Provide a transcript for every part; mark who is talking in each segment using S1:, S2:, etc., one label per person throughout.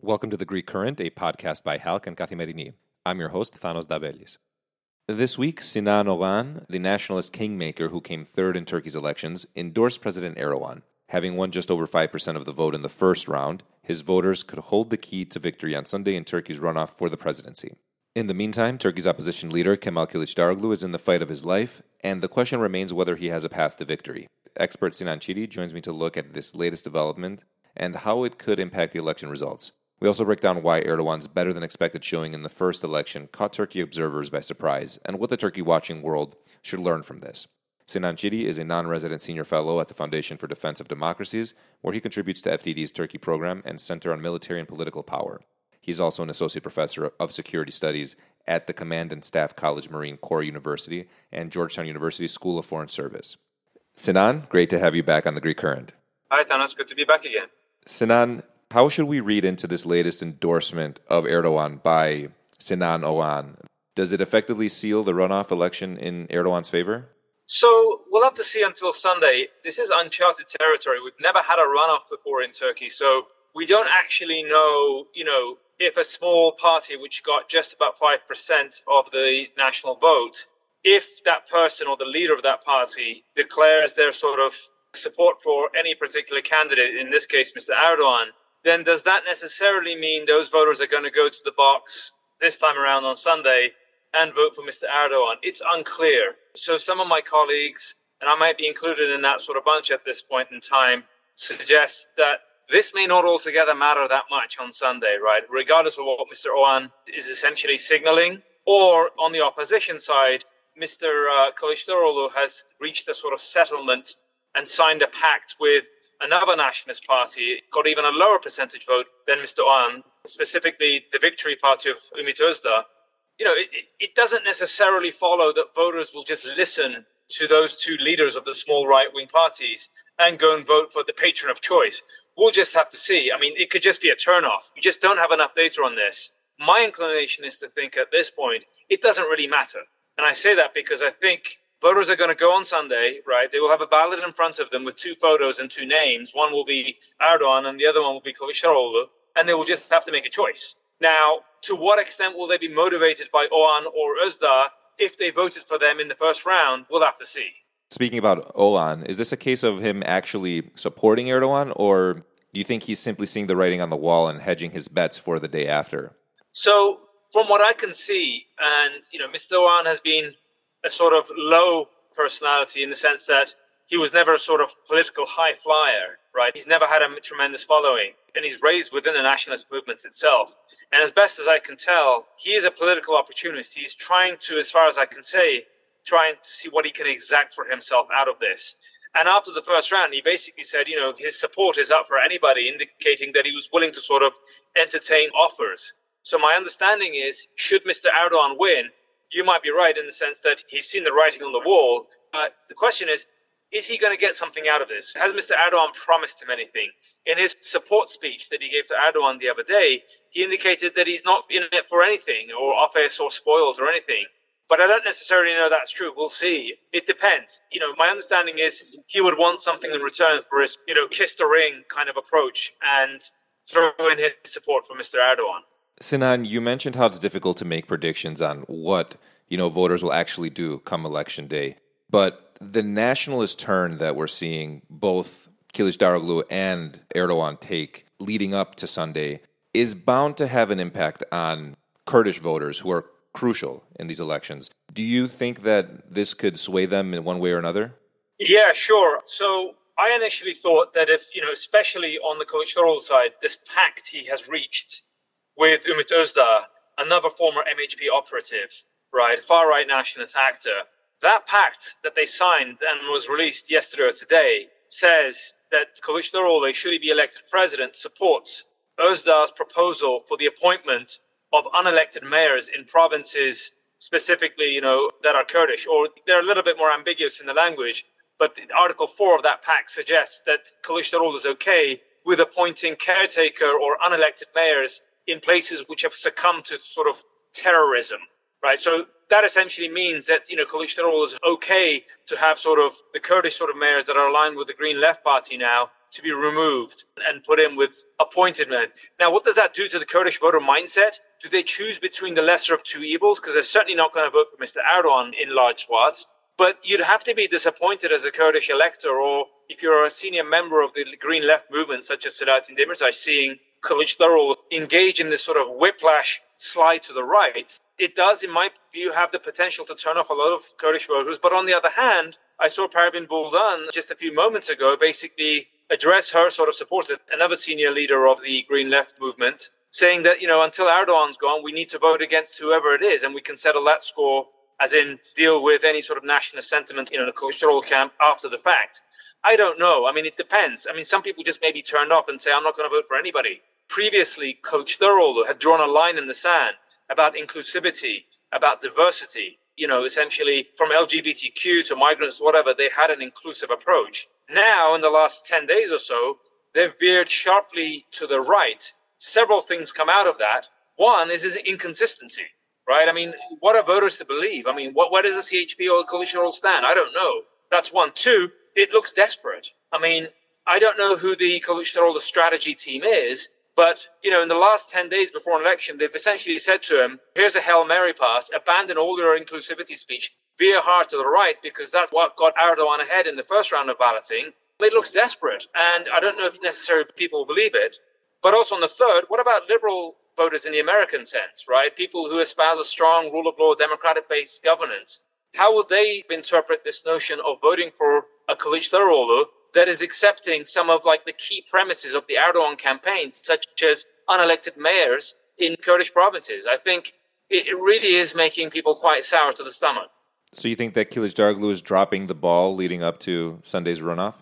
S1: Welcome to The Greek Current, a podcast by HALC and Kathimerini. I'm your host, Thanos Davelis. This week, Sinan Oğan, the nationalist kingmaker who came third in Turkey's elections, endorsed President Erdogan. Having won just over 5% of the vote in the first round, his voters could hold the key to victory on Sunday in Turkey's runoff for the presidency. In the meantime, Turkey's opposition leader Kemal Kılıçdaroğlu is in the fight of his life, and the question remains whether he has a path to victory. Expert Sinan Ciddi joins me to look at this latest development and how it could impact the election results. We also break down why Erdogan's better than expected showing in the first election caught Turkey observers by surprise and what the Turkey watching world should learn from this. Sinan Ciddi is a non resident senior fellow at the Foundation for Defense of Democracies, where he contributes to FDD's Turkey program and Center on Military and Political Power. He's also an associate professor of security studies at the Command and Staff College Marine Corps University and Georgetown University School of Foreign Service. Sinan, great to have you back on the Greek Current.
S2: Hi, Thanos. Good to be back again.
S1: Sinan, how should we read into this latest endorsement of Erdogan by Sinan Oğan? Does it effectively seal the runoff election in Erdogan's favor?
S2: So we'll have to see until Sunday. This is uncharted territory. We've never had a runoff before in Turkey, so we don't actually know, you know, if a small party which got just about 5% of the national vote, if that person or the leader of that party declares their sort of support for any particular candidate, in this case, Mr. Erdogan, then does that necessarily mean those voters are going to go to the box this time around on Sunday and vote for Mr. Erdogan? It's unclear. So some of my colleagues, and I might be included in that sort of bunch at this point in time, suggest that this may not altogether matter that much on Sunday, right? Regardless of what Mr. Oğan is essentially signaling. Or on the opposition side, Mr. Uh, Kılıçdaroğlu has reached a sort of settlement and signed a pact with another nationalist party got even a lower percentage vote than Mr. Oğan, specifically the Victory Party of Ümit Özdağ. You know, it, it doesn't necessarily follow that voters will just listen to those two leaders of the small right wing parties and go and vote for the patron of choice. We'll just have to see. I mean, it could just be a turnoff. We just don't have enough data on this. My inclination is to think at this point, it doesn't really matter. And I say that because I think voters are going to go on Sunday, right? They will have a ballot in front of them with two photos and two names. One will be Erdogan and the other one will be Kılıçdaroğlu, and they will just have to make a choice. Now, to what extent will they be motivated by Oğan or Özdağ if they voted for them in the first round? We'll have to see.
S1: Speaking about Oğan, is this a case of him actually supporting Erdogan, or do you think he's simply seeing the writing on the wall and hedging his bets for the day after?
S2: So, from what I can see, and you know, Mr. Oğan has been a sort of low personality in the sense that he was never a sort of political high flyer, right? He's never had a tremendous following, and he's raised within the nationalist movement itself. And as best as I can tell, he is a political opportunist. He's trying to, as far as I can say, trying to see what he can exact for himself out of this. And after the first round, he basically said, you know, his support is up for anybody, indicating that he was willing to sort of entertain offers. So my understanding is, should Mr. Erdogan win, you might be right in the sense that he's seen the writing on the wall. But the question is, is he going to get something out of this? Has Mr. Erdogan promised him anything? In his support speech that he gave to Erdogan the other day, he indicated that he's not in it for anything or office or spoils or anything. But I don't necessarily know that's true. We'll see. It depends. You know, my understanding is he would want something in return for his, you know, kiss the ring kind of approach and throw in his support for Mr. Erdogan.
S1: Sinan, you mentioned how it's difficult to make predictions on what you know voters will actually do come election day. But the nationalist turn that we're seeing both Kılıçdaroğlu and Erdogan take leading up to Sunday is bound to have an impact on Kurdish voters who are crucial in these elections. Do you think that this could sway them in one way or another?
S2: Yeah, sure. So I initially thought that if, you know, especially on the Kılıçdaroğlu side, this pact he has reached with Ümit Özdağ, another former MHP operative, right, far right nationalist actor. That pact that they signed and was released yesterday or today says that Kılıçdaroğlu, should he be elected president, supports Özdağ's proposal for the appointment of unelected mayors in provinces specifically, you know, that are Kurdish, or they're a little bit more ambiguous in the language. But Article 4 of that pact suggests that Kılıçdaroğlu is okay with appointing caretaker or unelected mayors in places which have succumbed to sort of terrorism. right? So that essentially means that, you know, Kılıçdaroğlu is okay to have sort of the Kurdish sort of mayors that are aligned with the Green Left Party now to be removed and put in with appointed men. Now, what does that do to the Kurdish voter mindset? Do they choose between the lesser of two evils? Because they're certainly not going to vote for Mr. Erdogan in large swaths. But you'd have to be disappointed as a Kurdish elector, or if you're a senior member of the Green Left movement, such as Selahattin Demirtas, seeing Kılıçdaroğlu engage in this sort of whiplash slide to the right. It does, in my view, have the potential to turn off a lot of Kurdish voters. But on the other hand, I saw Pervin Buldan just a few moments ago basically address her sort of supporters, another senior leader of the Green Left movement, saying that, you know, until Erdogan's gone, we need to vote against whoever it is, and we can settle that score, as in deal with any sort of nationalist sentiment in a cultural camp after the fact. I don't know. I mean, it depends. I mean, some people just maybe turned off and say, I'm not going to vote for anybody. Previously, Kılıçdaroğlu had drawn a line in the sand about inclusivity, about diversity. You know, essentially from LGBTQ to migrants, whatever, they had an inclusive approach. Now, in the last 10 days or so, they've veered sharply to the right. Several things come out of that. One is his inconsistency, right? I mean, what are voters to believe? I mean, what, where does the CHP or the coalition all stand? I don't know. That's one. Two, it looks desperate. I mean, I don't know who the coalition or the strategy team is, but, you know, in the last 10 days before an election, they've essentially said to him, here's a Hail Mary pass, abandon all your inclusivity speech, veer hard to the right, because that's what got Erdogan ahead in the first round of balloting. It looks desperate. And I don't know if necessarily people believe it. But also on the third, what about liberal voters in the American sense, right? People who espouse a strong rule of law, democratic based governance. How would they interpret this notion of voting for a Kılıçdaroğlu that is accepting some of like the key premises of the Erdogan campaign, such as unelected mayors in Kurdish provinces. I think it really is making people quite sour to the stomach.
S1: So you think that Kılıçdaroğlu is dropping the ball leading up to Sunday's runoff?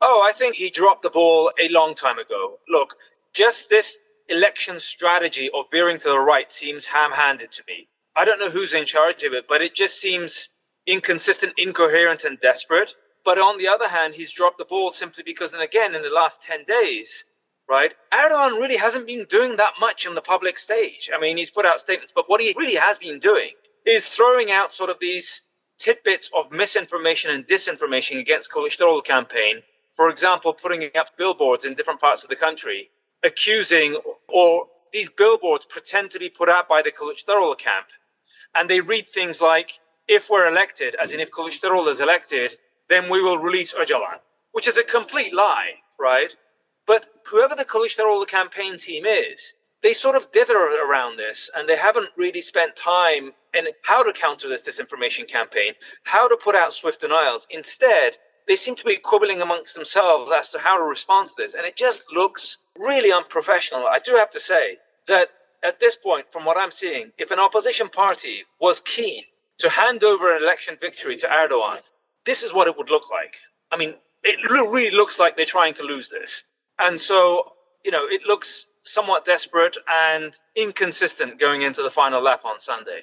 S2: Oh, I think he dropped the ball a long time ago. Look, just this election strategy of veering to the right seems ham-handed to me. I don't know who's in charge of it, but it just seems inconsistent, incoherent, and desperate. But on the other hand, he's dropped the ball simply because, and again, in the last 10 days, right, Erdogan really hasn't been doing that much on the public stage. I mean, he's put out statements, but what he really has been doing is throwing out sort of these tidbits of misinformation and disinformation against Kılıçdaroğlu campaign. For example, putting up billboards in different parts of the country, accusing or these billboards pretend to be put out by the Kılıçdaroğlu camp. And they read things like, if we're elected, as in if Kılıçdaroğlu is elected, then we will release Öcalan, which is a complete lie, right? But whoever the Kılıçdaroğlu campaign team is, they sort of dither around this and they haven't really spent time in how to counter this disinformation campaign, how to put out swift denials. Instead, they seem to be quibbling amongst themselves as to how to respond to this. And it just looks really unprofessional. I do have to say that at this point, from what I'm seeing, if an opposition party was keen to hand over an election victory to Erdogan, this is what it would look like. I mean, it really looks like they're trying to lose this. And so, you know, it looks somewhat desperate and inconsistent going into the final lap on Sunday.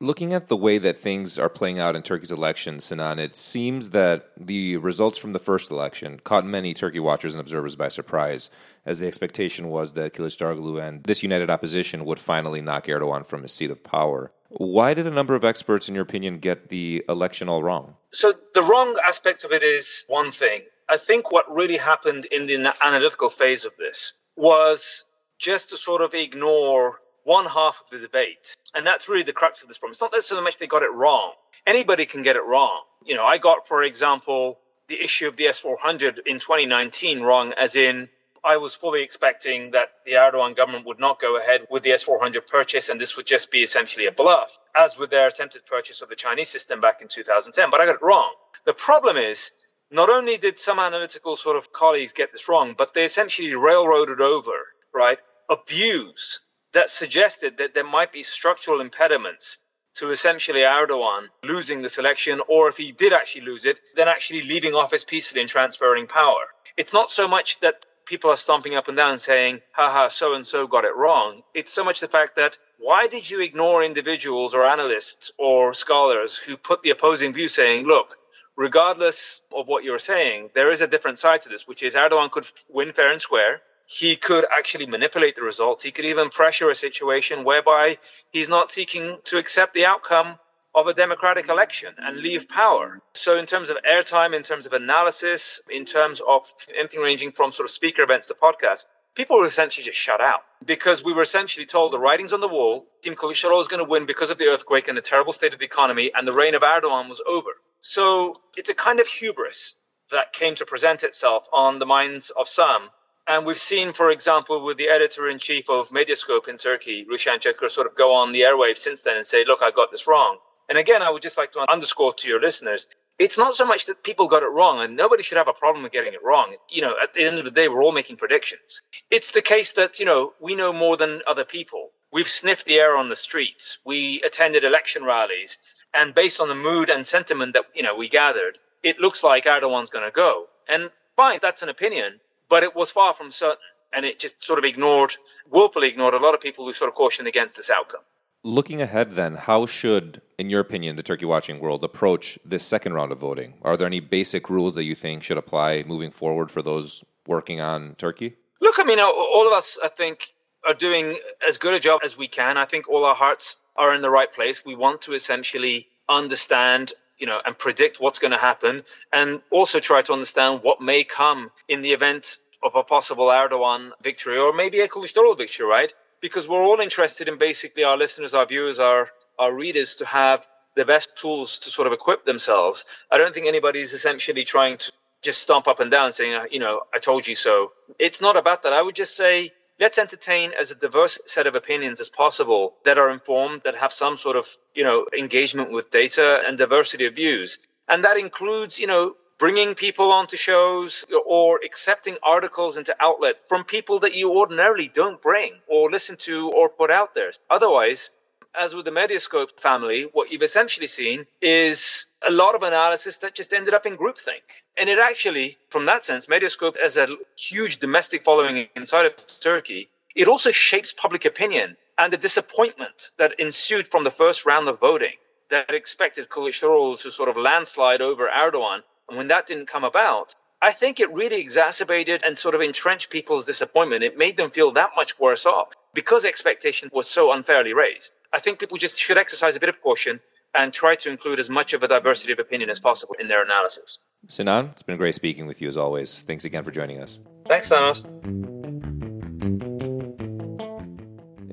S1: Looking at the way that things are playing out in Turkey's election, Sinan, it seems that the results from the first election caught many Turkey watchers and observers by surprise, as the expectation was that Kılıçdaroğlu and this united opposition would finally knock Erdogan from his seat of power. Why did a number of experts, in your opinion, get the election all wrong?
S2: So, the wrong aspect of it is one thing. I think what really happened in the analytical phase of this was just to sort of ignore one half of the debate. And that's really the crux of this problem. It's not so much they got it wrong. Anybody can get it wrong. You know, I got, for example, the issue of the S400 in 2019 wrong, as in I was fully expecting that the Erdogan government would not go ahead with the S400 purchase and this would just be essentially a bluff, as with their attempted purchase of the Chinese system back in 2010. But I got it wrong. The problem is, not only did some analytical sort of colleagues get this wrong, but they essentially railroaded over, right, abuse that suggested that there might be structural impediments to essentially Erdogan losing this election, or if he did actually lose it, then actually leaving office peacefully and transferring power. It's not so much that people are stomping up and down saying, haha, so and so got it wrong. It's so much the fact that why did you ignore individuals or analysts or scholars who put the opposing view saying, look, regardless of what you're saying, there is a different side to this, which is Erdogan could win fair and square he could actually manipulate the results. He could even pressure a situation whereby he's not seeking to accept the outcome of a democratic election and leave power. So, in terms of airtime, in terms of analysis, in terms of anything ranging from sort of speaker events to podcasts, people were essentially just shut out because we were essentially told the writing's on the wall. Team Kılıçdaroğlu was going to win because of the earthquake and the terrible state of the economy, and the reign of Erdogan was over. So, it's a kind of hubris that came to present itself on the minds of some and we've seen, for example, with the editor in chief of Medyascope in Turkey, Ruşen Çakır, sort of go on the airwaves since then and say, look, I got this wrong. And again, I would just like to underscore to your listeners, it's not so much that people got it wrong, and nobody should have a problem with getting it wrong. You know, at the end of the day, we're all making predictions. It's the case that, you know, we know more than other people. We've sniffed the air on the streets. We attended election rallies. And based on the mood and sentiment that, you know, we gathered, it looks like Erdogan's going to go. And fine, that's an opinion but it was far from certain. And it just sort of ignored, willfully ignored a lot of people who sort of cautioned against this outcome.
S1: Looking ahead, then, how should, in your opinion, the turkey watching world approach this second round of voting? Are there any basic rules that you think should apply moving forward for those working on Turkey?
S2: Look, I mean, all of us, I think, are doing as good a job as we can. I think all our hearts are in the right place. We want to essentially understand you know, and predict what's going to happen, and also try to understand what may come in the event of a possible Erdogan victory or maybe a Kılıçdaroğlu victory, right? Because we're all interested in basically our listeners, our viewers, our our readers to have the best tools to sort of equip themselves. I don't think anybody's essentially trying to just stomp up and down saying, you know, I told you so. It's not about that. I would just say let's entertain as a diverse set of opinions as possible that are informed, that have some sort of, you know, engagement with data and diversity of views. And that includes, you know, bringing people onto shows or accepting articles into outlets from people that you ordinarily don't bring or listen to or put out there. Otherwise, as with the Medyascope family, what you've essentially seen is a lot of analysis that just ended up in groupthink. And it actually, from that sense, Medyascope has a huge domestic following inside of Turkey. It also shapes public opinion and the disappointment that ensued from the first round of voting that expected Kılıçdaroğlu to sort of landslide over Erdogan. And when that didn't come about, I think it really exacerbated and sort of entrenched people's disappointment. It made them feel that much worse off because expectation was so unfairly raised. I think people just should exercise a bit of caution and try to include as much of a diversity of opinion as possible in their analysis.
S1: Sinan, it's been great speaking with you as always. Thanks again for joining us.
S2: Thanks, Thanos.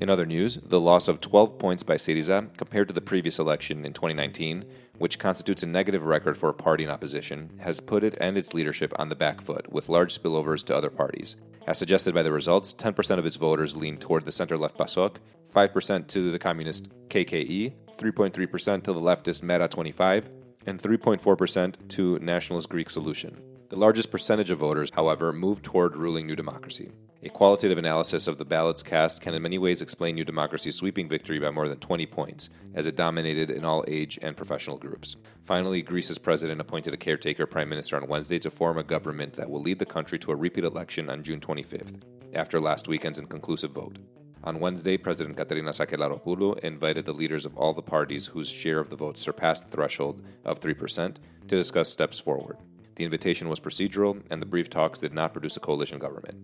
S1: In other news, the loss of 12 points by Syriza compared to the previous election in 2019, which constitutes a negative record for a party in opposition, has put it and its leadership on the back foot, with large spillovers to other parties. As suggested by the results, 10% of its voters lean toward the center left PASOK, 5% to the communist KKE, 3.3% to the leftist MeRA 25, and 3.4% to nationalist Greek Solution. The largest percentage of voters, however, moved toward ruling New Democracy. A qualitative analysis of the ballots cast can in many ways explain New Democracy's sweeping victory by more than 20 points, as it dominated in all age and professional groups. Finally, Greece's president appointed a caretaker prime minister on Wednesday to form a government that will lead the country to a repeat election on June 25th, after last weekend's inconclusive vote. On Wednesday, President Katerina Sakellaropoulou invited the leaders of all the parties whose share of the vote surpassed the threshold of 3% to discuss steps forward. The invitation was procedural, and the brief talks did not produce a coalition government.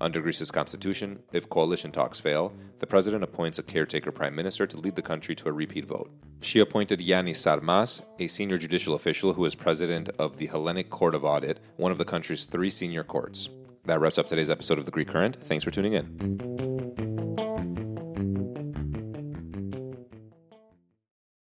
S1: Under Greece's constitution, if coalition talks fail, the president appoints a caretaker prime minister to lead the country to a repeat vote. She appointed Yannis Sarmas, a senior judicial official who is president of the Hellenic Court of Audit, one of the country's three senior courts. That wraps up today's episode of The Greek Current. Thanks for tuning in.